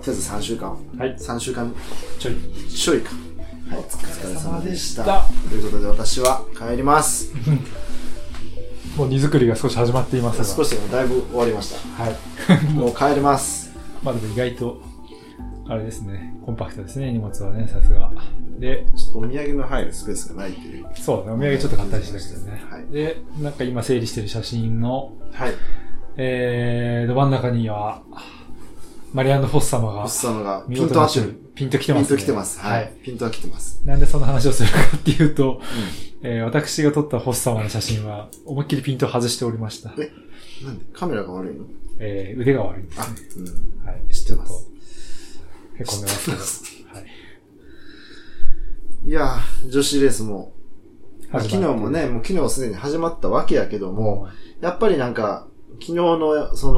とりあえず3週間。はい。3週間ちょい。ちょいか。はい。お疲れ様でしたということで私は帰ります。もう荷造りが少し始まっていますが。少しでもだいぶ終わりました。はい。もう帰ります。まあでも意外と、あれですね、コンパクトですね、荷物はね、さすが。で、ちょっとお土産の入るスペースがないっていう。そうだね、お土産ちょっと買ったりしたけどね。はいで、なんか今整理してる写真の、はい。えー、ど真ん中には、マリアンド・フォッサマがおっ、さんが見ピン事な種類ト合ってる。ピンと来てピンますね。ト来てます。はい。ピントは来てます。なんでその話をするかっていうと、えー私が撮ったホッサマの写真は、思いっきりピントを外しておりました。えなんで？カメラが悪いの？えー腕が悪いんですあ、ね。うん。はい。知ってます。へこんでますけど。はい。いやー、女子レースも、昨日もね、もう昨日すでに始まったわけやけども、やっぱりなんか、昨日の、そ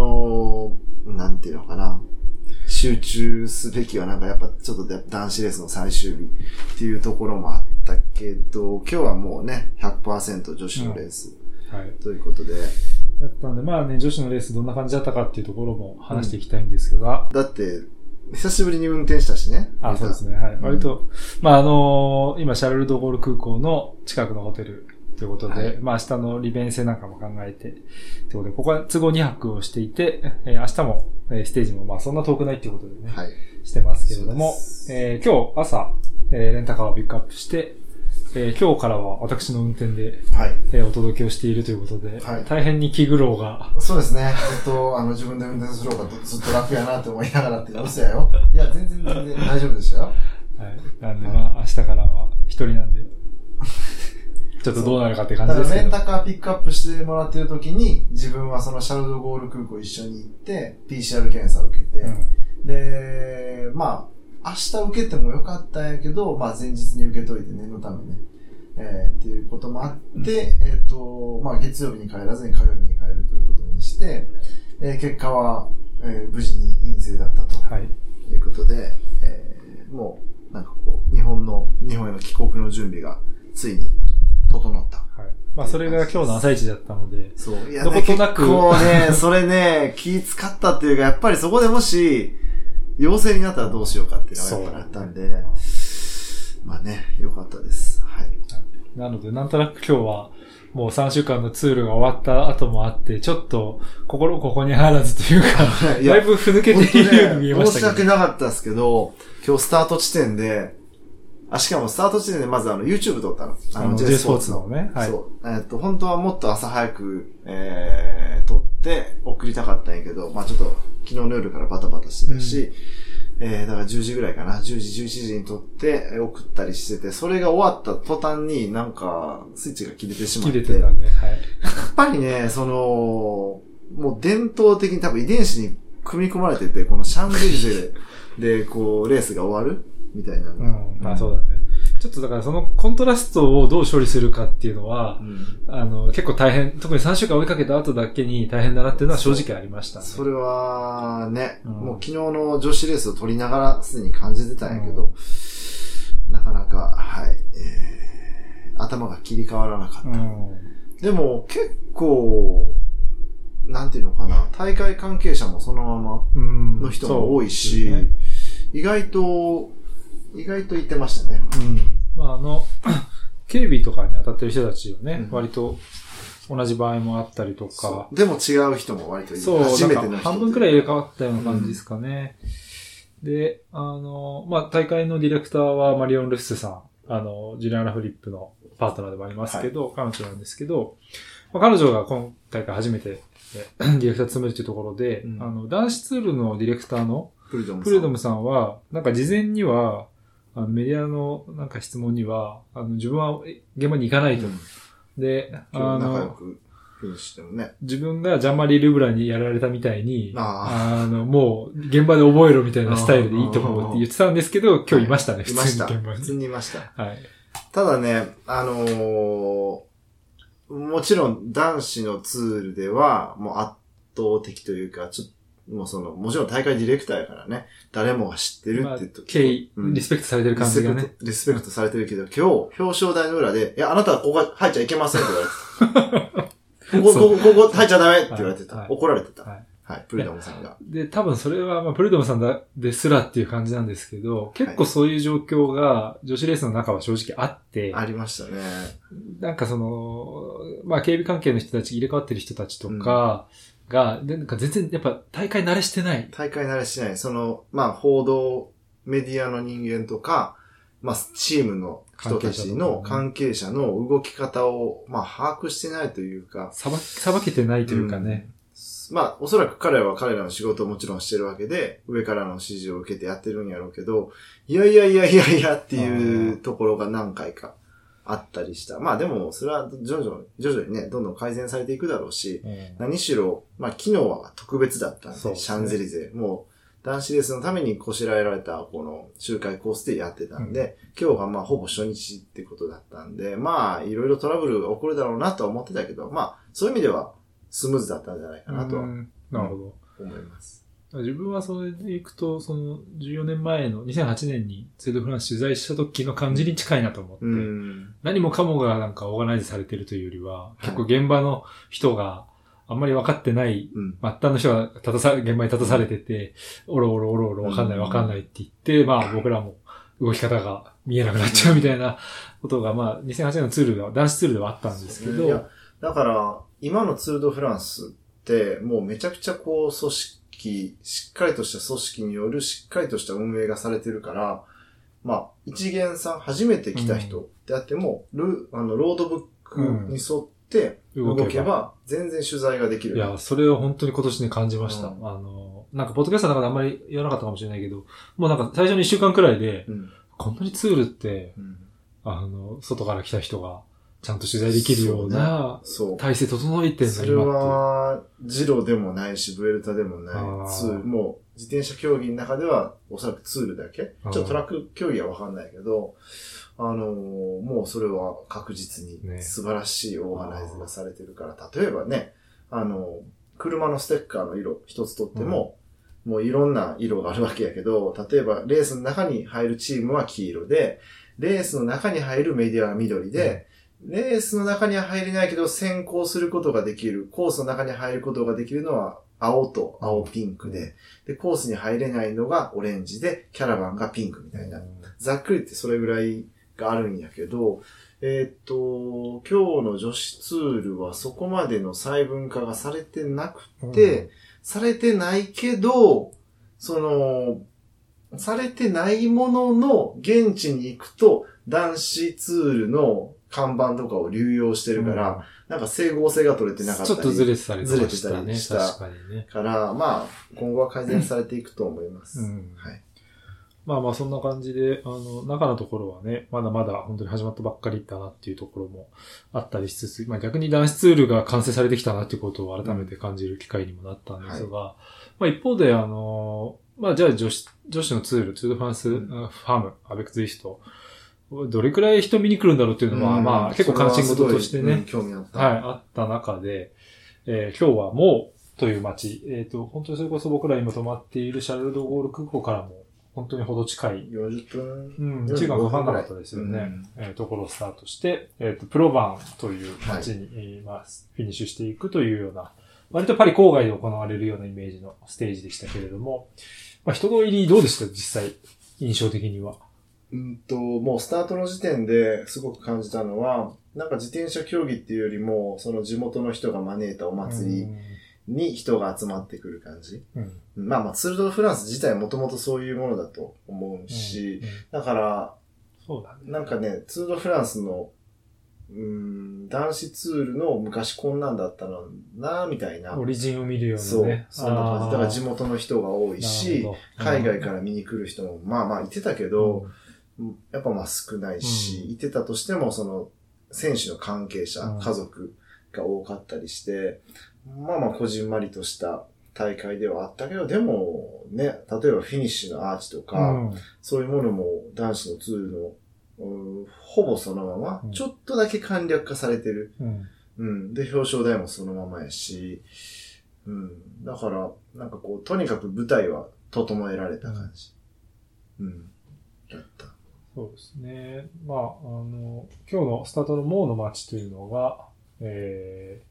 の、なんていうのかな、集中すべきはなんかやっぱちょっとで男子レースの最終日っていうところもあったけど、今日はもうね、100%女子のレースはい。ということで、だったんで、まあね、女子のレースどんな感じだったかっていうところも話していきたいんですが、だって、久しぶりに運転したしね。あ、そうですね。はい。うん割と、まあ、あのー今、シャルル・ド・ゴール空港の近くのホテルということで、はいまあ、明日の利便性なんかも考えて、ということで、ここは都合2泊をしていて、えー明日も、えーステージもまあ、そんな遠くないっていうことでね、はい。してますけれどもえー今日朝、えーレンタカーをピックアップして、えー今日からは私の運転で、はい。えーお届けをしているということで、はい大変に気苦労が、そうですね。ずっと、あの、自分で運転する方がずっと楽やなって思いながらって、嘘やよ。いや、全然全然大丈夫でしたよ。はい。なんで、まあ、明日からは一人なんで、ちょっとどうなるかって感だじですけど。レンタカーピックアップしてもらってる時に、自分はそのシャルドゴール空港一緒に行って、PCR 検査を受けて、うんで、まあ、明日受けてもよかったんやけど、まあ前日に受けといて念のためね、えーっていうこともあって、えっ、と、まあ月曜日に帰らずに火曜日に帰るということにして、えー結果は、えー無事に陰性だったと。はい。ということで、えーもう、なんかこう、日本の、日本への帰国の準備がついに整った。はい。まあ、それが今日の朝一だったので、そう。いや、どことなく結構ね、それね、気使ったっていうか、やっぱりそこでもし、陽性になったらどうしようかっていうのがやっぱりあったんで、まあね、よかったです。はい。なので、なんとなく今日は、もう3週間のツールが終わった後もあって、ちょっと心ここに入らずというか、だいぶふぬけているように見えま申ししたけど。訳なかったですけど、今日スタート地点で、あ、しかもスタート地点でまずあの YouTube 撮ったの。あの J スポーツのねはいそう。えっと、本当はもっと朝早く、えー、撮って送りたかったんやけど、まあちょっと昨日の夜からバタバタしてたし、えー、だから10時ぐらいかな。10時、11時に撮ってえー送ったりしてて、それが終わった途端になんかスイッチが切れてしまって。切れてたね。はい。やっぱりね、その、もう伝統的に多分遺伝子に組み込まれてて、このシャンゼリゼで、こう、レースが終わるみたいなのが。うん。まあそうだね。ちょっとだからそのコントラストをどう処理するかっていうのは、うんあの、結構大変、特に3週間追いかけた後だけに大変だなっていうのは正直ありましたね。それは、ね、うんもう昨日の女子レースを取りながらすでに感じてたんやけど、なかなか、はい、えー、頭が切り替わらなかった。うん。でも、結構、なんていうのかな、大会関係者もそのままうん。の人も多いし、ね意外と、意外と言ってましたね。うん。まああの、警備とかに当たってる人たちはね、うん割と同じ場合もあったりとかでも違う人も割といる。そう、初めての人半分くらい入れ替わったような感じですかね。で、あの、まあ、大会のディレクターはマリオン・ルッセさん、あの、ジュリアナ・フリップのパートナーでもありますけど、彼女なんですけど、まあ、彼女が今大会初めてえ ディレクター務めるというところで、うんあの、男子ツールのディレクターのプルドムさんは、なんか事前には、あのメディアのなんか質問には、あの自分はえ現場に行かないと。うんで、あの、ね。自分がジャンマリー・ルブラにやられたみたいに、ああの、もう、現場で覚えろみたいなスタイルでいいと思うって言ってたんですけど、今日いましたね、普いました。通に現場普通に。にいました。はい。ただね、あのーもちろん男子のツールでは、もう圧倒的というか、ちょっもうその、もちろん大会ディレクターやからね、誰もが知ってるってと、敬意、うんリスペクトされてる感じがね。リスペクト、リスペクトされてるけど、今日、表彰台の裏で、いや、あなたはここが入っちゃいけませんって言われてた。ここ、ここ、ここ入っちゃダメって言われてた。はい怒られてた。はいはい、プリダムさんが。で、多分それは、まあ、プルドムさんだですらっていう感じなんですけど、結構そういう状況が女子レースの中は正直あって、ありましたね。なんかその、まあ、警備関係の人たち、入れ替わってる人たちとかが、でなんか全然やっぱ大会慣れしてない。大会慣れしない。その、まあ、報道、メディアの人間とか、まあ、チームの人たちの関係者の動き方を、まあ、把握してないというか、さば、さばけてないというかね。まあ、おそらく彼らは彼らの仕事をもちろんしてるわけで、上からの指示を受けてやってるんやろうけど、いやいやいやいやいやっていうところが何回かあったりした。まあでも、それは徐々に、徐々にね、どんどん改善されていくだろうし、何しろ、まあ昨日は特別だったんで、ですねシャンゼリゼ。もう、男子レースのためにこしらえられた、この周回コースでやってたんで、今日がまあほぼ初日ってことだったんで、まあいろいろトラブルが起こるだろうなとは思ってたけど、まあそういう意味ではスムーズだったんじゃないかなとはうんなるほど。思います。自分はそれでいくと、その14年前の2008年にツールドフランス取材した時の感じに近いなと思って、うん。何もかもがなんかオーガナイズされてるというよりは、い結構現場の人があんまり分かってない、うん。末端の人が立たさ、現場に立たされてて、おろおろおろおろ分かんない分かんないって言って、まあ僕らも動き方が見えなくなっちゃうみたいなことが、まあ2008年のツールでは、男子ツールではあったんですけど、いや、だから、今のツールドフランスって、もうめちゃくちゃこう、組織、しっかりとした組織によるしっかりとした運営がされてるから、まあ、一元さん、初めて来た人であっても、ルあの、ロードブックに沿って動けば、全然取材ができる。いや、それを本当に今年に感じました。うんあの、なんか、ポッドキャストの中であんまり言わなかったかもしれないけど、もうなんか最初の一週間くらいで、うん。こんなにツールって、うん。あの、外から来た人が、ちゃんと取材できるようなそう。体制整えてんの、それ。は、ジロでもないし、ブエルタでもあない。ー。ツール、もう自転車競技の中ではおそらくツールだけ。ちょっとトラック競技はわかんないけど、あのーもうそれは確実にね。素晴らしいオーガナイズがされてるから、例えばね、あのー車のステッカーの色一つとっても、もういろんな色があるわけやけど、例えばレースの中に入るチームは黄色で、レースの中に入るメディアは緑で、レースの中には入れないけど先行することができる、コースの中に入ることができるのは青と青ピンクで、で、コースに入れないのがオレンジで、キャラバンがピンクみたいな。ざっくり言ってそれぐらいがあるんやけど、えーっと、今日の女子ツールはそこまでの細分化がされてなくて、されてないけど、その、されてないものの現地に行くと男子ツールの看板とかを流用してるから、なんか整合性が取れてなかったり。ちょっとずれてたりとかしたね。ずれてたりした確かにね。から、まあ、今後は改善されていくと思います。うんはい。まあまあそんな感じで、あの、中のところはね、まだまだ本当に始まったばっかりだなっていうところもあったりしつつ、まあ逆に男子ツールが完成されてきたなっていうことを改めて感じる機会にもなったんですが、まあ一方で、あの、まあじゃあ女子、女子のツール、ツールファンス、うんファーム、アベックツイスト、どれくらい人見に来るんだろうっていうのは、うん。まあ結構関心事としてね、興味あった。はい、あった中で、えー今日はもうという街、えっ、と、本当にそれこそ僕ら今泊まっているシャルルドゴール空港からも、本当にほど近い、40分。うん、1時間かかんなかったですよね。えーところをスタートして、えっ、と、プロバンという街に、えーまあ、フィニッシュしていくというような、割とパリ郊外で行われるようなイメージのステージでしたけれども、まあ、人の入りどうでした実際、印象的には。うんと、もうスタートの時点ですごく感じたのは、なんか自転車競技っていうよりも、その地元の人が招いたお祭りに人が集まってくる感じ。うん。うん。まあまあ、ツールドフランス自体もともとそういうものだと思うし、うんだから、そうだね。なんかね、ツールドフランスの、うーん、男子ツールの昔こんなんだったのな、みたいな。オリジンを見るようそうなね。。そんな感じ。だから地元元の人が多いし、海外から見に来る人もまあまあいてたけど、やっぱまあ少ないし、うんいてたとしても、その、選手の関係者、うん家族が多かったりして、まあまあこじんまりとした大会ではあったけど、でもね、例えばフィニッシュのアーチとか、うんそういうものも男子のツールの、うんほぼそのままうん、ちょっとだけ簡略化されてる。うん。うん。で、表彰台もそのままやし、うん。だから、なんかこう、とにかく舞台は整えられた感じ。うん。そうですね。まあ、あの、今日のスタートのモーの街というのが、え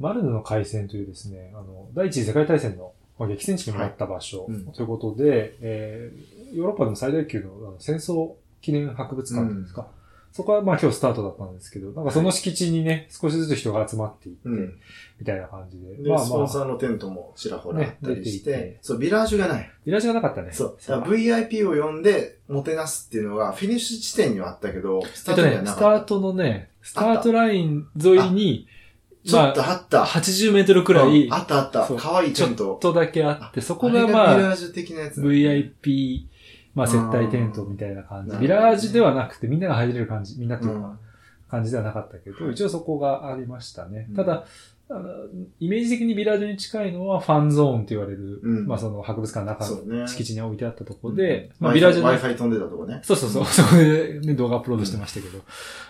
ー、マルヌの海戦というですね、あの、第一次世界大戦のまあ激戦地にもなった場所。はいうん。ということで、えー、ヨーロッパでも最大級の戦争記念博物館というんですか、そこはまあ今日スタートだったんですけど、なんかその敷地にね、少しずつ人が集まっていって、うん。みたいな感じで。で、まあまあ、スポンサーのテントもちらほらあったりして、ね出ていてそう、ビラージュがない。ビラジがなかったね。そう。だから VIP を呼んで、もてなすっていうのが、フィニッシュ地点にはあったけど、スタートにはなスターかった。トのね、スタートライン沿いに、ちょっとあった。80メートルくらいうん、あったあったそう。可愛いちょっテント。とだけあって、そこがまあ、ラージュ的なやつ。VIP、まあ接待テントみたいな感じ。うんビラージュではなくてみんなが入れる感じ、みんなっていうかうん。感じではなかったけど、一応そこがありましたねうん。ただ、あのイメージ的にビラージュに近いのはファンゾーンと言われる、うんまあその博物館の中の。敷地に置いてあったところで、うんまあビラージュの Wi-Fi 飛んでたとこね。そうそうそう。そこで、ね、動画アップロードしてましたけど、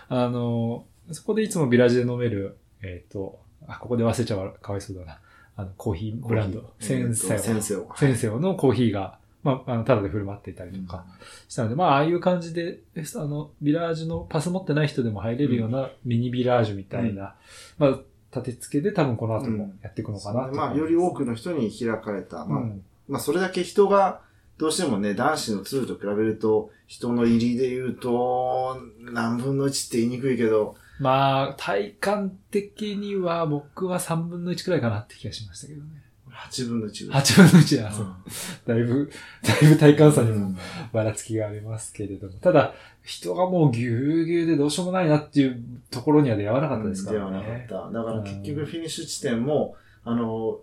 あの、そこでいつもビラージュで飲める、えっ、と、あ、ここで忘れちゃうかわいそうだな。あの、コーヒーブランド、センセオ。先生を。センセオのコーヒーが、まあ、あの、ただで振る舞っていたりとかしたので、まあ、ああいう感じで、えあの、ビラージュのパス持ってない人でも入れるようなミニビラージュみたいな、まあ、立て付けで多分この後もやっていくのかなってまあ、より多くの人に開かれた。まあ、うん。まあ、それだけ人が、どうしてもね、男子のツールと比べると、人の入りで言うと、何分の1って言いにくいけど、まあ、体感的には僕は3分の1くらいかなって気がしましたけどね。8分の1ぐ8らい。分の1は、そううん。だいぶ、だいぶ体感差にもうん。ばらつきがありますけれども。ただ、人がもうぎゅうぎゅうでどうしようもないなっていうところには出会わなかったですからではなかっね。た。だから結局フィニッシュ地点も、あの、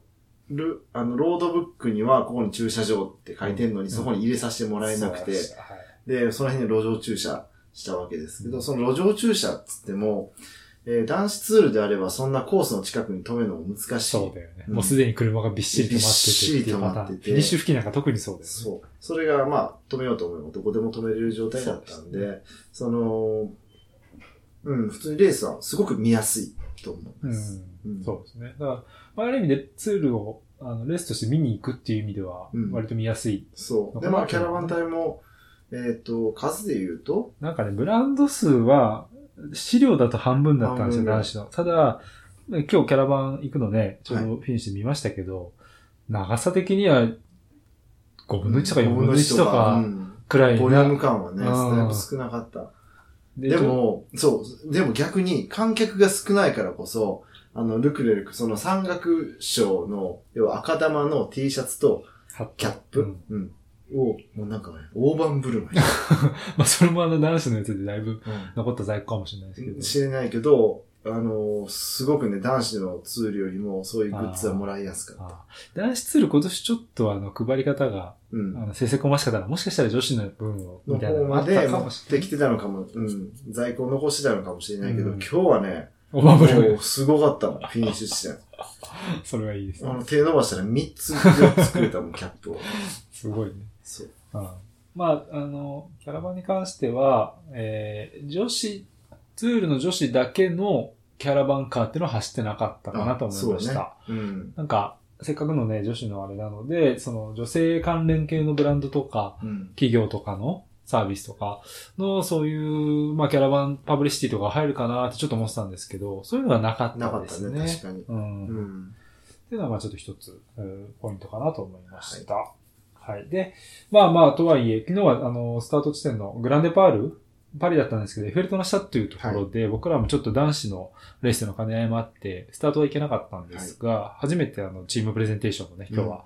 ル、あの、ロードブックにはここに駐車場って書いてんのに、うん。そこに入れさせてもらえなくて、そうでしたはい。で、その辺に路上駐車したわけですけど、その路上駐車っつっても、えー男子ツールであればそんなコースの近くに止めるのも難しい。そうだよね。うんもうすでに車がびっしり止まっててびっしり。止まっててフィニッシュ付近なんか特にそうだよね。そう。それが、まあ、止めようと思えばどこでも止めれる状態だったんで、その、うん、普通にレースはすごく見やすいと思います。うんうんそうですね。だから、まあ、ある意味でツールをあのレースとして見に行くっていう意味ではうん、割と見やすい。そう。で、まあ、キャラバン隊も、えっ、と、数で言うと、なんかね、ブランド数は、資料だと半分だったんですよ、男子の。ただ、今日キャラバン行くのね、ちょうどフィニッシュ見ましたけど、長さ的には5分の1とか4分の1とうかん。くらいボリューム感はね、うん。だいぶ少なかった。ででも、そう、でも逆に観客が少ないからこそ、あの、ルクレルク、その山岳賞の、要は赤玉の T シャツとキャップ、うん。うんを、もうなんかね、大盤振る舞い。まあ、それもあの男子のやつでだいぶ残った在庫かもしれないですけど。知れないけど、あの、すごくね、男子のツールよりもそういうグッズはもらいやすかった。男子ツール今年ちょっとあの、配り方が、うん。あの、成績込ましかったら、もしかしたら女子の分を、のみたいな方まで持っ。てきてたのかも、うん。在庫を残してたのかもしれないけど、うん今日はね、おまぶる。すごかったもん、フィニッシュ地点。それはいいですね。あの、手伸ばしたら3つ4つ作れたもん、キャップを。すごいね。そう。うんまあ、あの、キャラバンに関しては、えー女子、ツールの女子だけのキャラバンカーっていうのは走ってなかったかなと思いました。そうねうん。なんか、せっかくのね、女子のあれなので、その女性関連系のブランドとか、うん。企業とかのサービスとかの、そういう、まあ、キャラバンパブリシティとか入るかなってちょっと思ってたんですけど、そういうのはなかっなかったたですね。ね、確かに。うん。っうん。ていうのは、まあ、ちょっと一つ、えーポイントかなと思いました。はい。で、まあまあ、とはいえ、昨日は、あの、スタート地点のグランデパール、パリだったんですけど、エッフェル塔の下っていうところで、僕らもちょっと男子のレースの兼ね合いもあって、スタートは行けなかったんですが、初めてあの、チームプレゼンテーションをね、今日は、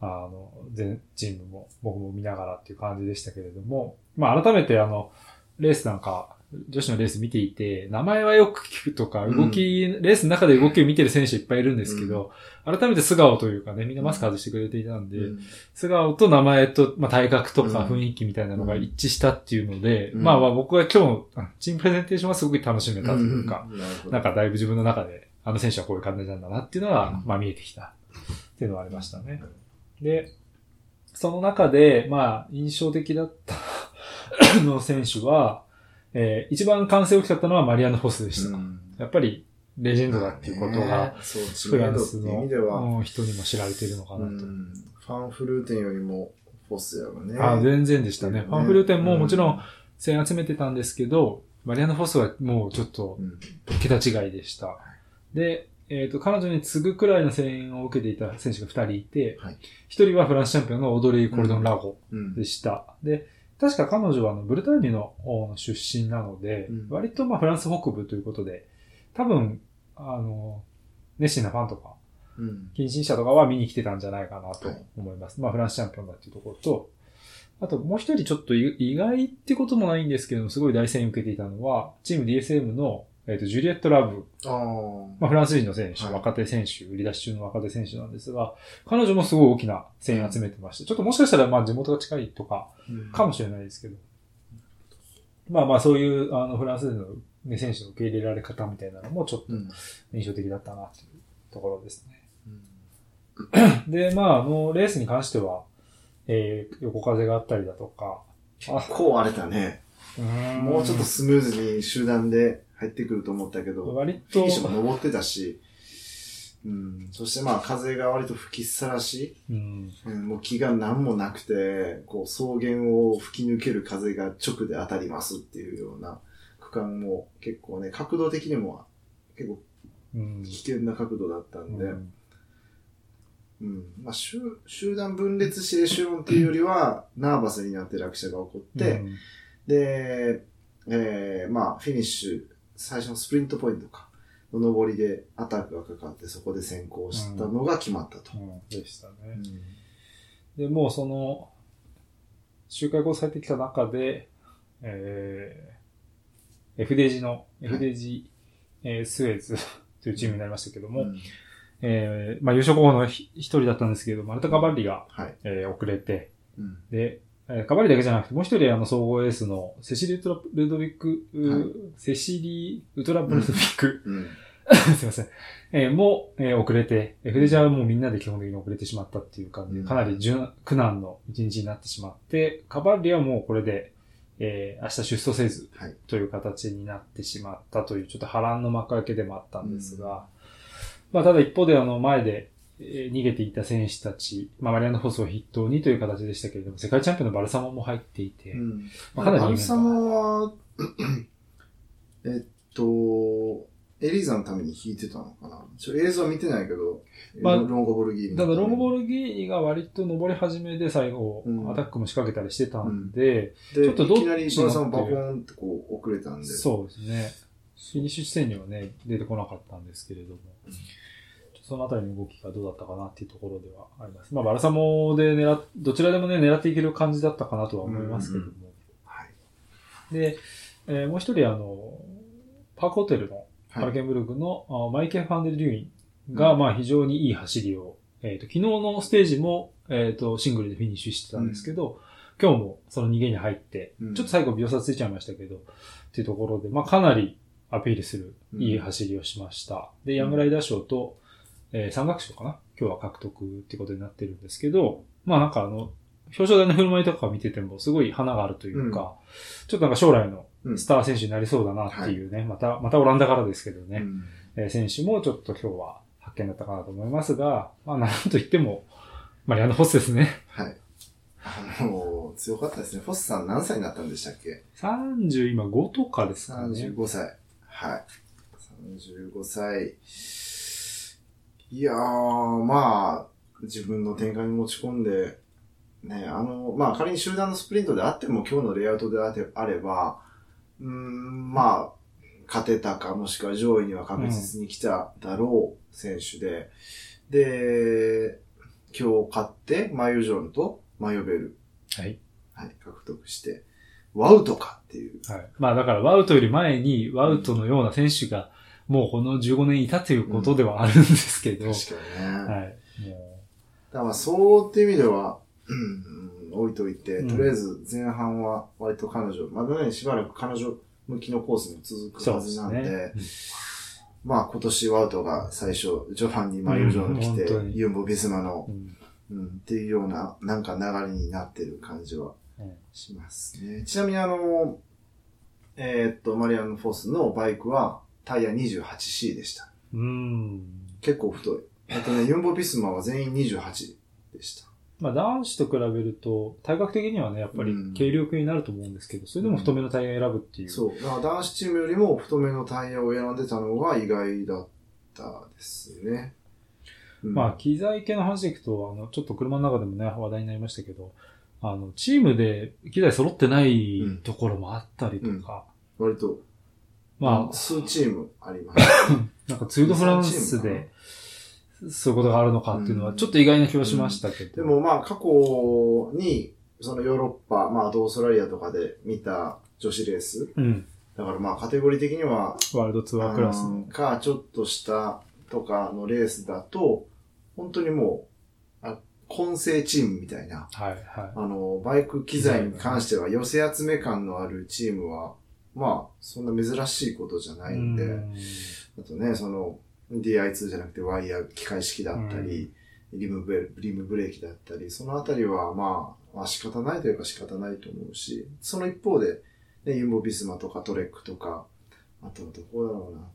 あの、全チームも僕も見ながらっていう感じでしたけれども、まあ改めてあの、レースなんか、女子のレース見ていて、名前はよく聞くとか、動き、レースの中で動きを見てる選手いっぱいいるんですけど、改めて素顔というかね、みんなマスク外してくれていたんで、うん。素顔と名前と、まあ、体格とかうん。雰囲気みたいなのが一致したっていうので、うん。まあまあ僕は今日のあチームプレゼンテーションはすごく楽しめたというか、ん。なんかだいぶ自分の中で、あの選手はこういう感じなんだなっていうのは、うん。まあ見えてきたっていうのはありましたね。で、その中で、まあ印象的だった の選手は、えー一番完成大きかったのはマリアンヌ・フォスでした。うんやっぱり、レジェンドだっていうことが、フランスの人にも知られているのかなと。うんファンフルーテンよりもフォスやわね。あ全然でしたね。ねファンフルーテンもうんもちろん線集めてたんですけど、マリアナ・フォスはもうちょっとうん桁違いでした。で、えっ、と、彼女に次ぐくらいの声援を受けていた選手が2人いて、はい1人はフランスチャンピオンのオードリー・コルドン・ラゴうんでした。で、確か彼女はあのブルターニュの出身なので、うん。割とまあフランス北部ということで、多分、あの、熱心なファンとか、うん。近親者とかは見に来てたんじゃないかなとはい。思います。まあフランスチャンピオンだっていうところと、あともう一人ちょっと意意外ってこともないんですけど、すごい大声援受けていたのは、チーム DSM の、えっとジュリエット・ラブ、あー。まあ、フランス人の選手、はい。若手選手、売り出し中の若手選手なんですが、彼女もすごい大きな声援集めてまして、ちょっともしかしたらまあ地元が近いとか、かもしれないですけど、まあまあそういうあのフランス人の、ね、選手の受け入れられ方みたいなのもちょっとうん。印象的だったなというところですね。うん。で、まあ、あの、レースに関しては、えー、横風があったりだとか、あ、こう荒れたね。もうちょっとすスムーズに集団で入ってくると思ったけど、割と。フィニッ、シュも登ってたし、うん、そしてまあ風が割と吹きさらし、うん、うん、もう気が何もなくて、こう草原を吹き抜ける風が直で当たりますっていうような区間も結構ね、角度的にも結構うん、危険な角度だったんで、うん。うん。まあ、集集団分裂してシュロンっていうよりは、ナーバスになって落車が起こって、うん。で、えー、まあ、フィニッシュ、最初のスプリントポイントか、の上りでアタックがかかって、そこで先行したのが決まったと。うんでしたね。うんで、もうその、周回後されてきた中で、えー、FDG の、い FDG、えースエズというチームになりましたけども、うんえーまあ優勝候補のひ一人だったんですけど、マルタ・カバッリが、はい。えー遅れて、うんで、えーカバリだけじゃなくて、もう一人あの総合エースのセシリー・ウトラルドビック、うはいセシリー・ウトラブルドビック、うん。すいません。えーもう、えー遅れて、えーフデジャーはもうみんなで基本的に遅れてしまったっていう感じで、うんかなり順苦難の一日になってしまって、カバッリはもうこれで、えー明日出走せずはい。という形になってしまったという、ちょっと波乱の幕開けでもあったんですが、まあただ一方であの前で、えー逃げていた選手たち、まあマリアンド・フォスを筆頭にという形でしたけれども、世界チャンピオンのバルサモも入っていて、うん。まあかなりバルサモは、えっと、エリーザのために弾いてたのかな？ちょ映像見てないけど、まあロンゴボルギーニただ、ロンゴボルルギーニが割と登り始めで最後、うん。アタックも仕掛けたりしてたんで、で、ちょっとどっちいきなりバルサモバコーンってこう遅れたんで。そうですね。フィニッシュ地点にはね、出てこなかったんですけれども、うんそのあたりの動きがどうだったかなっていうところではあります。まあ、バルサモで狙っ、どちらでもね、狙っていける感じだったかなとは思いますけども。はい。で、えーもう一人、あの、パークホテルのはいマルケンブルクの、あマイケン・ファンデル・リューインが、うんまあ非常にいい走りを、えっ、と、昨日のステージも、えっ、と、シングルでフィニッシュしてたんですけど、今日もその逃げに入って、うんちょっと最後秒差ついちゃいましたけど、っていうところで、まあかなりアピールするいい走りをしました。で、ヤングライダー賞と、えー山岳賞かな？今日は獲得ってことになってるんですけど、まあなんかあの、表彰台の振る舞いとか見ててもすごい花があるというか、ちょっとなんか将来のうんスター選手になりそうだなっていうね、また、またオランダからですけどね、うんえー選手もちょっと今日は発見だったかなと思いますが、まあなんと言っても、マリアンド・フォスですね。はい。あの、強かったですね。フォスさん何歳になったんでしたっけ？30今5とかですかね。?35 歳。はい。35歳。いやー、まあ、自分の展開に持ち込んで、ね、あの、まあ仮に集団のスプリントであっても今日のレイアウトであてあれば、うーん、まあ、勝てたか、もしくは上位には確実に来ただろう選手で、で、今日勝って、マユジョンとマヨベル、はい。はい、獲得して、ワウトかっていう。はい。まあだからワウトより前にワウトのような選手がもうこの15年いたということではあるんですけど、確かにね。はい。もだからまあ、そうっていう意味では、うん、置いといて、うんとりあえず前半は割と彼女、まだね、しばらく彼女向きのコースも続う、くはずなんで、ね。まあ今年ワウトが最初、ジョファンにマユジョンに来て、うんユンボ・ビスマのう、んうん、っていうような、なんか流れになってる感じはうんしますね。ちなみにあの、えーっと、マリアン・フォスのバイクは、タイヤ 28C でした。うん。結構太い。えっとね、ユンボビスマは全員28でした。まあ男子と比べると、体格的にはね、やっぱりうん軽量級になると思うんですけど、それでも太めのタイヤ選ぶっていう。そう。だから男子チームよりも太めのタイヤを選んでたのが意外だったですね。うんまあ、機材系の話でいくと、あの、ちょっと車の中でもね、話題になりましたけど、あの、チームで機材揃ってないところもあったりとか、割と、まあ、数チームありました。なんかツールドフランスで、そういうことがあるのかっていうのは、ちょっと意外な気はしましたけど。でもまあ過去に、そのヨーロッパ、まあオーストラリアとかで見た女子レース。うん。だからまあカテゴリー的には、ワールドツアークラス。か、ちょっとしたとかのレースだと、本当にもう、あ混成チームみたいな、はい、はい。あの、バイク機材に関しては寄せ集め感のあるチームは、まあ、そんな珍しいことじゃないんで、うんあとね、その、DI2 じゃなくてワイヤー機械式だったり、リムブレリムブレーキだったり、そのあたりはまあ、まあ仕方ないといえば仕方ないと思うし、その一方で、ね、ユンボビスマとかトレックとか、あとどこだろうな。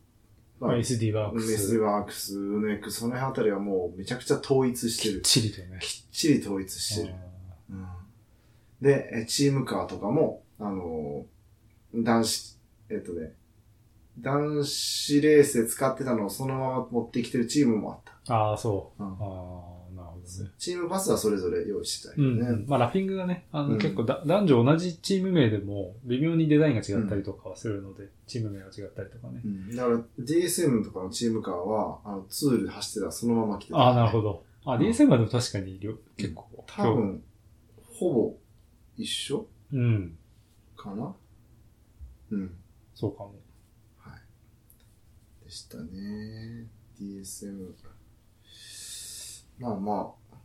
まあ、SD ワーク SD ス。ワークス、ウネック、その辺あたりはもうめちゃくちゃ統一してる。チリとね。きっちり統一してる。うんで、えチームカーとかも、あのー男子、えっとね、男子レースで使ってたのをそのまま持ってきてるチームもあった。ああ、そう。うんああ、なるほどね。チームバスはそれぞれ用意してたけうん、どね。うん。まあ、ラッピングがね、あの、うん結構だ、男女同じチーム名でも、微妙にデザインが違ったりとかはするので、チーム名が違ったりとかね。うんだから DSM とかのチームカーは、あの、ツール走ってたらそのまま来てた、ああ、なるほど。あ、うん DSM はでも確かに結構。多分、ほぼ一緒うん。かな？うん。そうかも。はい。でしたね。DSM。まあまあ、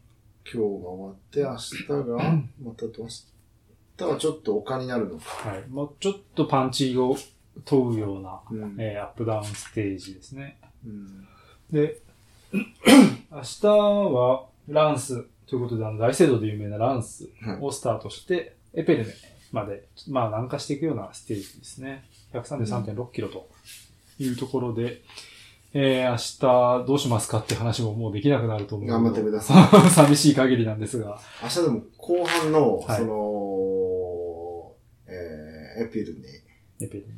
今日が終わって、明日が、またどうし、明日はちょっと丘になるのか。はい。もうちょっとパンチを問うような、うんえーアップダウンステージですね。うん。で、明日はランスということで、あの大聖堂で有名なランスはいをスタートして、エペルネまで、まあ南下していくようなステージですね。133.6キロというところで、えー、明日どうしますかって話ももうできなくなると思う。頑張ってください。寂しい限りなんですが。明日でも後半の、はいその、えー、エピルネ。エペルネ。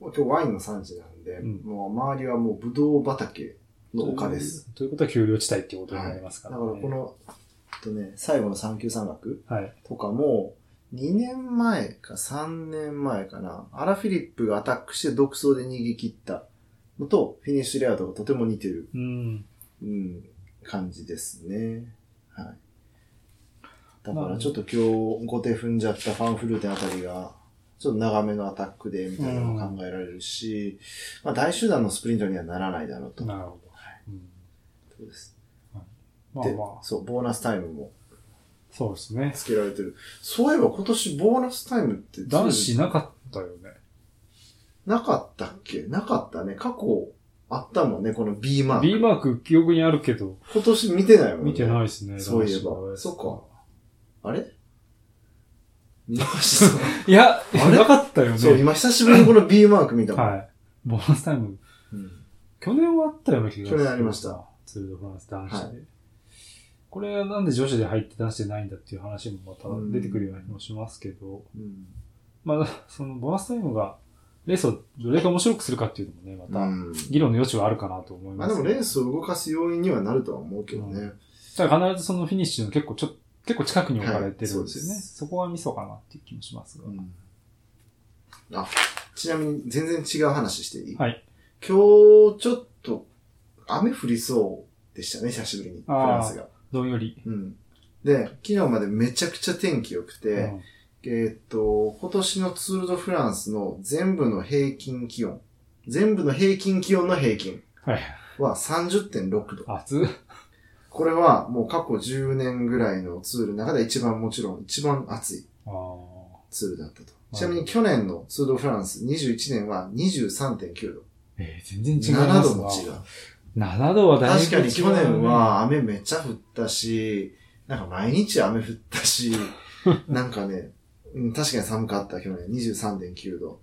もう今日ワインの産地なんで、うんもう周りはもうブドウ畑の丘です。。ということは丘陵地帯っていうことになりますだかね。かららこの、えっとね、最後の三級山岳はい。とかも、2年前か3年前かな、アラ・フィリップがアタックして独走で逃げ切ったのと、フィニッシュレアートがとても似てる、うん。うん、感じですね。はい。だかまあらちょっと今日、後手踏んじゃったファンフルーテンあたりが、ちょっと長めのアタックで、みたいなのも考えられるし、まあ大集団のスプリントにはならないだろうと。なるほど。うんそうです。でまあまあ、そう、ボーナスタイムもそうですね。つけられてる。そういえば今年ボーナスタイムって男子なかったよね。なかったっけ？なかったね。過去あったもんね、この B マーク。B マーク記憶にあるけど、今年見てないもんね。見てないですね。そういえばそっかあれ？見ました。いや、なかったよね。そう、今久しぶりにこの B マーク見たもん。はい。ボーナスタイム、うん去年はあったような気がする。去年ありました。ツールドフランス男子で。はいこれはなんで女子で入って男子でないんだっていう話もまた出てくるような気もしますけど、うんまあ、そのボーナスタイムが、レースをどれだけ面白くするかっていうのもね、また、うん議論の余地はあるかなと思いまあでます。もレースを動かす要因にはなるとは思うけどね。ただ必ずそのフィニッシュの結構ちょ、結構近くに置かれてるんですよね。はいそうですそこはミソかなっていう気もしますが。うんあ、ちなみに全然違う話していい？はい。今日ちょっと雨降りそうでしたね、久しぶりに。フランスが。どんより。うん。で、昨日までめちゃくちゃ天気良くて、うんえーっと、今年のツールドフランスの全部の平均気温、全部の平均気温の平均はい。は30.6度。暑これはもう過去10年ぐらいのツールの中で一番もちろん一番暑い。ツールだったと。ちなみに去年のツールドフランス21年は23.9度。えー、全然違いま7す度も違う。7度はだいぶ違う、確かに去年、は雨めっちゃ降ったし、なんか毎日雨降ったし、なんかね、うん確かに寒かった去年23.9度。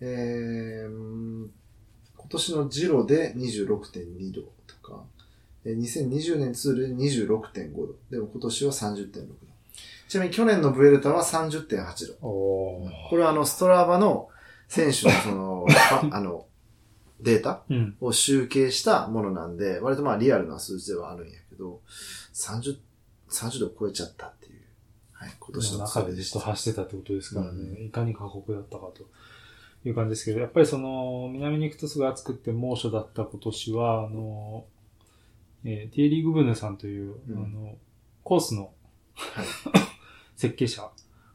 えー、うん今今年のジロで26.2度とか、えー2020年ツールで26.5度。でも今年は30.6度。ちなみに去年のブエルタは30.8度。これはあの、ストラバの選手のその、ああの、データうん。を集計したものなんで、割とまあリアルな数字ではあるんやけど、30、30度超えちゃったっていう、はい、今年の中でずっと走ってたってことですからね、いかに過酷だったかという感じですけど、やっぱりその、南に行くとすごい暑くて猛暑だった今年は、あの、えーティエリー・グブヌさんという、うん。あの、コースのはい。設計者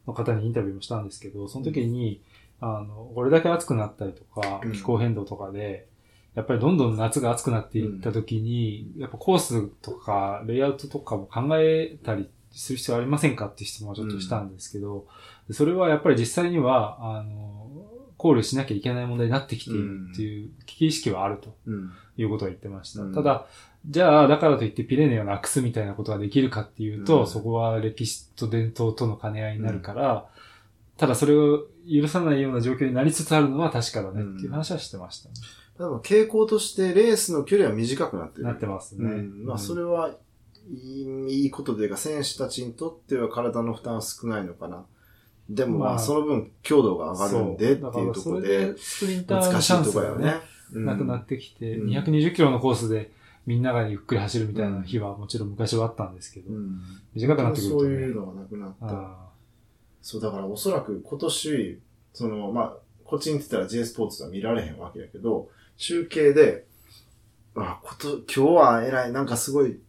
の方にインタビューもしたんですけど、その時に、あの、これだけ暑くなったりとかうん、気候変動とかで、やっぱりどんどん夏が暑くなっていった時に、やっぱコースとか、レイアウトとかも考えたりする必要ありませんかって質問をちょっとしたんですけど、でそれはやっぱり実際には、あの、考慮しなきゃいけない問題になってきているっていう危機意識はあるとうん。いうことを言ってました。うんただ、じゃあ、だからといってピレネをなくすみたいなことができるかっていうと、うんそこは歴史と伝統との兼ね合いになるから、ただそれを許さないような状況になりつつあるのは確かだねっていう話はしてましたね、でも傾向としてレースの距離は短くなってる。なってますね。うん。まあそれれはいいことというか、選手たちにとっては体の負担は少ないのかな。でもまあまあその分強度が上がるんでっていうところでで、スプリンターの難しいところよねなくなってきて、うん220キロのコースでみんながゆっくり走るみたいな日はもちろん昔はあったんですけど、うん。短くなってくると、ね。そういうのがなくなった。そう、だからおそらく今年、その、まあ、こっちに行ってたら J スポーツは見られへんわけやけど、中継で、あ、こと、今日は偉い、なんかすごい、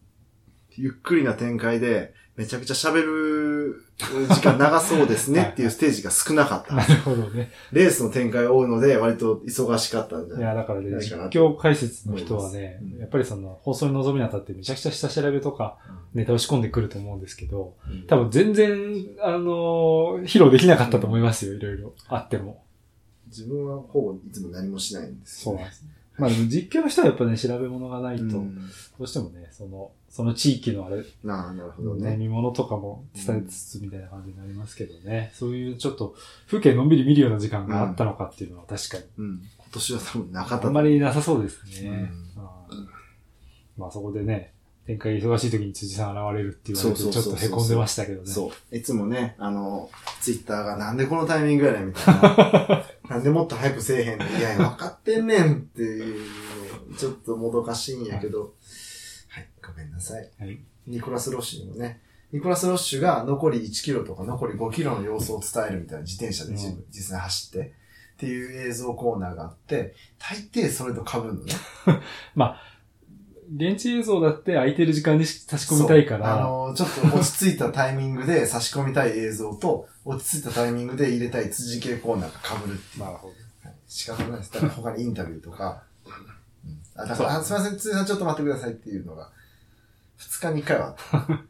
ゆっくりな展開で、めちゃくちゃ喋る時間長そうですねっていうステージが少なかった。ーなるほどね。レースの展開多いので、割と忙しかったんじゃないいや、だからね、実況解説の人はねう、んやっぱりその放送に臨むにあたってめちゃくちゃ下調べとかネタを仕込んでくると思うんですけど、うん多分全然、あのー披露できなかったと思いますよ、いろいろ。あっても。自分はほぼいつも何もしないんですよ、そうなんです。まあでも実況の人はやっぱね、調べ物がないと、どうんうしてもね、その、その地域のあれ、なあ、なるほどね、ね。見物とかも伝えつつみたいな感じになりますけどね。そういうちょっと、風景のんびり見るような時間があったのかっていうのは確かに。うん。今年は多分なかったとあんまりなさそうですね。うんまあそこでね、展開忙しい時に辻さん現れるって言われて、ちょっと凹んでましたけどね。そう。いつもね、あの、ツイッターがなんでこのタイミングやねんみたいな。なんでもっと早くせえへんのいや分かってんねんっていうの、ちょっともどかしいんやけど、はい、ごめんなさい。はい。ニコラス・ロッシュにもね、ニコラス・ロッシュが残り1キロとか残り5キロの様子を伝えるみたいな自転車で実際走って、っていう映像コーナーがあって、大抵それと被るのね。現地映像だって空いてる時間に差し込みたいかそうあら、の、ちょっと落ち着いたタイミングで差し込みたい映像と、落ち着いたタイミングで入れたい辻系コーナーが被るっていう。なるほど。はい仕方ないです。だから他にインタビューとか、うん、あだからあすみません、辻さんちょっと待ってくださいっていうのが、2日に1回はあった。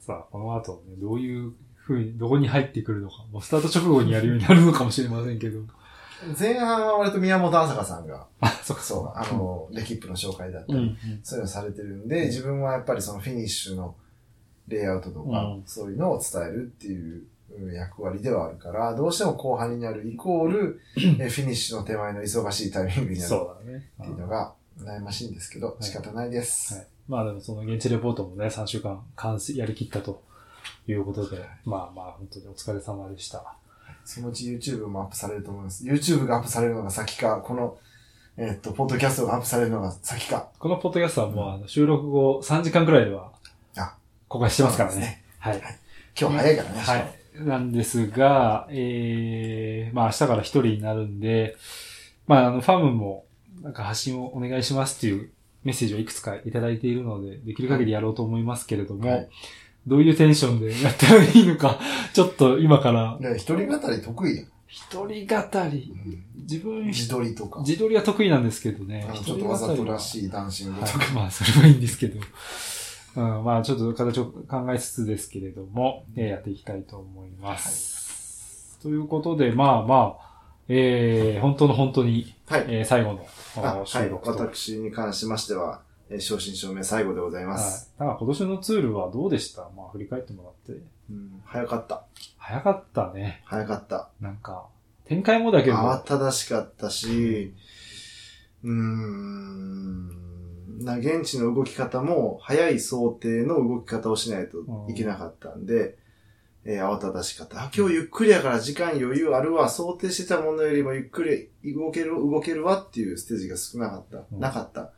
さあ、この後ね、どういう風に、どこに入ってくるのか、もうスタート直後にやるようになるのかもしれませんけど。前半は割と宮本朝香さんが、あ、そっかそう、あの、レキップの紹介だったり、うん。そういうのされてるんで、自分はやっぱりそのフィニッシュのレイアウトとか、うんそういうのを伝えるっていううん役割ではあるから、どうしても後半になるイコール、えフィニッシュの手前の忙しいタイミングになる。っていうのが悩ましいんですけど、い仕方ないです。はい。まあでもその現地レポートもね、3週間完成やりきったということで、まあまあ本当にお疲れ様でした。そのうち YouTube もアップされると思います。YouTube がアップされるのが先か、この、えっと、ポッドキャストがアップされるのが先か。このポッドキャストはもうあの収録後3時間くらいではあ公開してますからそうでね。はい。今日早いからね、はい。なんですが、えー、まあ明日から一人になるんで、まああの、ファームもなんか発信をお願いしますっていうメッセージをいくつかいただいているので、できる限りやろうと思いますけれども、はいどういうテンションでやったらいいのか、ちょっと今から、ね一人語り得意やん。一人語り、自分、自撮りとか。自撮りは得意なんですけどねちょっとわざとらい。しいダンシングとか。はい、まあ、それはいいんですけど。うん、まあ、ちょっと形を考えつつですけれども、えーやっていきたいと思います。ということで、まあまあ、えー、本当の本当に、はい。えー最後の。収録と。はい。私に関しましては、えー正真正銘最後でございます。だから今年のツールはどうでした？まあ、振り返ってもらって。うん早かった。早かったね。早かった。なんか、展開もだけど、慌ただしかったし、うーん。な、現地の動き方も、早い想定の動き方をしないといけなかったんで、えー慌ただしかった。あ、今日ゆっくりやから時間余裕あるわ、想定してたものよりもゆっくり動ける、動けるわっていうステージが少なかった。うんなかった。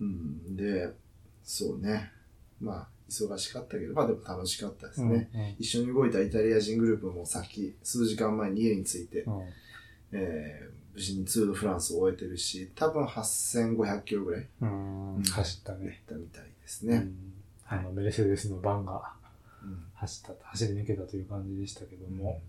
うん。で、そうね。まあ、忙しかったけど、まあでも楽しかったですね。うん一緒に動いたイタリア人グループもさっき数時間前に家に着いて、うんえー無事にツール・ド・フランスを終えてるし、多分8500キロぐらいうんうん走ったね。行ったみたいですね。うんあの、メルセデスのバンがうん走った、走り抜けたという感じでしたけども。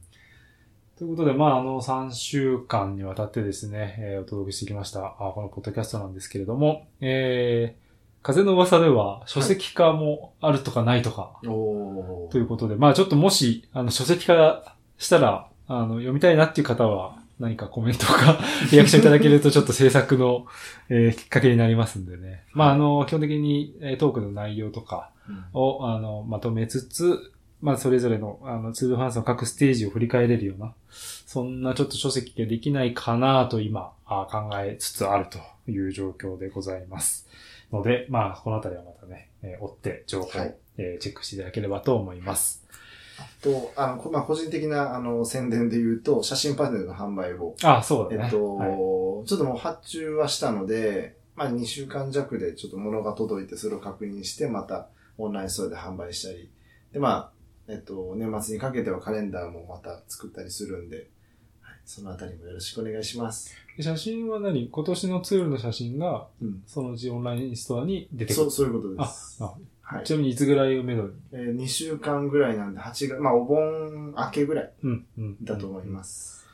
ということで、まあ、あの、3週間にわたってですね、えーお届けしてきました、あこのポッドキャストなんですけれども、えー、風の噂では書籍化もあるとかないとか、おーということで、まあちょっともし、あの、書籍化したら、あの、読みたいなっていう方は、何かコメントか、リアクションいただけるとちょっと制作の、えーきっかけになりますんでね。まああの、基本的に、えートークの内容とかうんを、あの、まとめつつ、まあそれぞれの、あの、ツールファンスの各ステージを振り返れるような、そんなちょっと書籍ができないかなと今、あ考えつつあるという状況でございます。ので、まあこのあたりはまたね、えー追って情報を、はいえーチェックしていただければと思います。と、あの、こまあ、個人的な、あの、宣伝で言うと、写真パネルの販売を、あそうだね。えっと、はいちょっともう発注はしたので、まあ、2週間弱でちょっと物が届いて、それを確認して、また、オンラインストアで販売したり、で、まあ、えっと、年末にかけてはカレンダーもまた作ったりするんで、はい、そのあたりもよろしくお願いします。で写真は何？今年のツールの写真が、うん。そのうちオンラインストアに出てくるそう、。そういうことです。あはいち。なみにいつぐらいをめどに？えー、2週間ぐらいなんで、8月、まあ、お盆明けぐらいうん、うん。だと思います。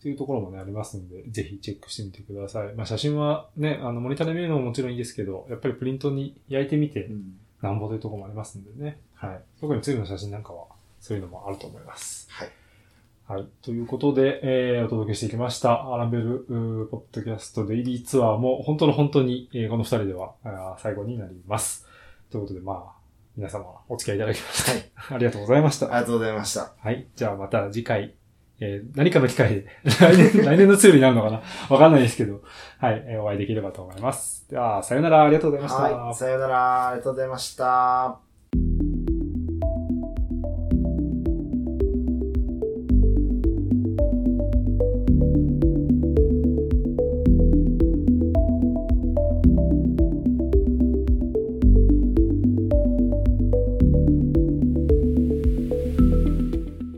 っていうところもね、ありますんで、ぜひチェックしてみてください。まあ、写真はね、あの、モニターで見るのももちろんいいですけど、やっぱりプリントに焼いてみてう、ん。なんぼというところもありますんでね。はい。特にツールの写真なんかは、そういうのもあると思います。はい。はい。ということで、えー、お届けしてきました、アランベル、ポッドキャストデイリーツアーも、本当の本当に、えーこの二人では、最後になります。ということで、まあ、皆様、お付き合いいただきまして、はい。ありがとうございました。ありがとうございました。はい。じゃあまた次回、えー何かの機会で、来年、来年のツールになるのかな？わかんないですけど、はい、えーお会いできればと思います。では、さよなら、ありがとうございました。はい。さよなら。ありがとうございました。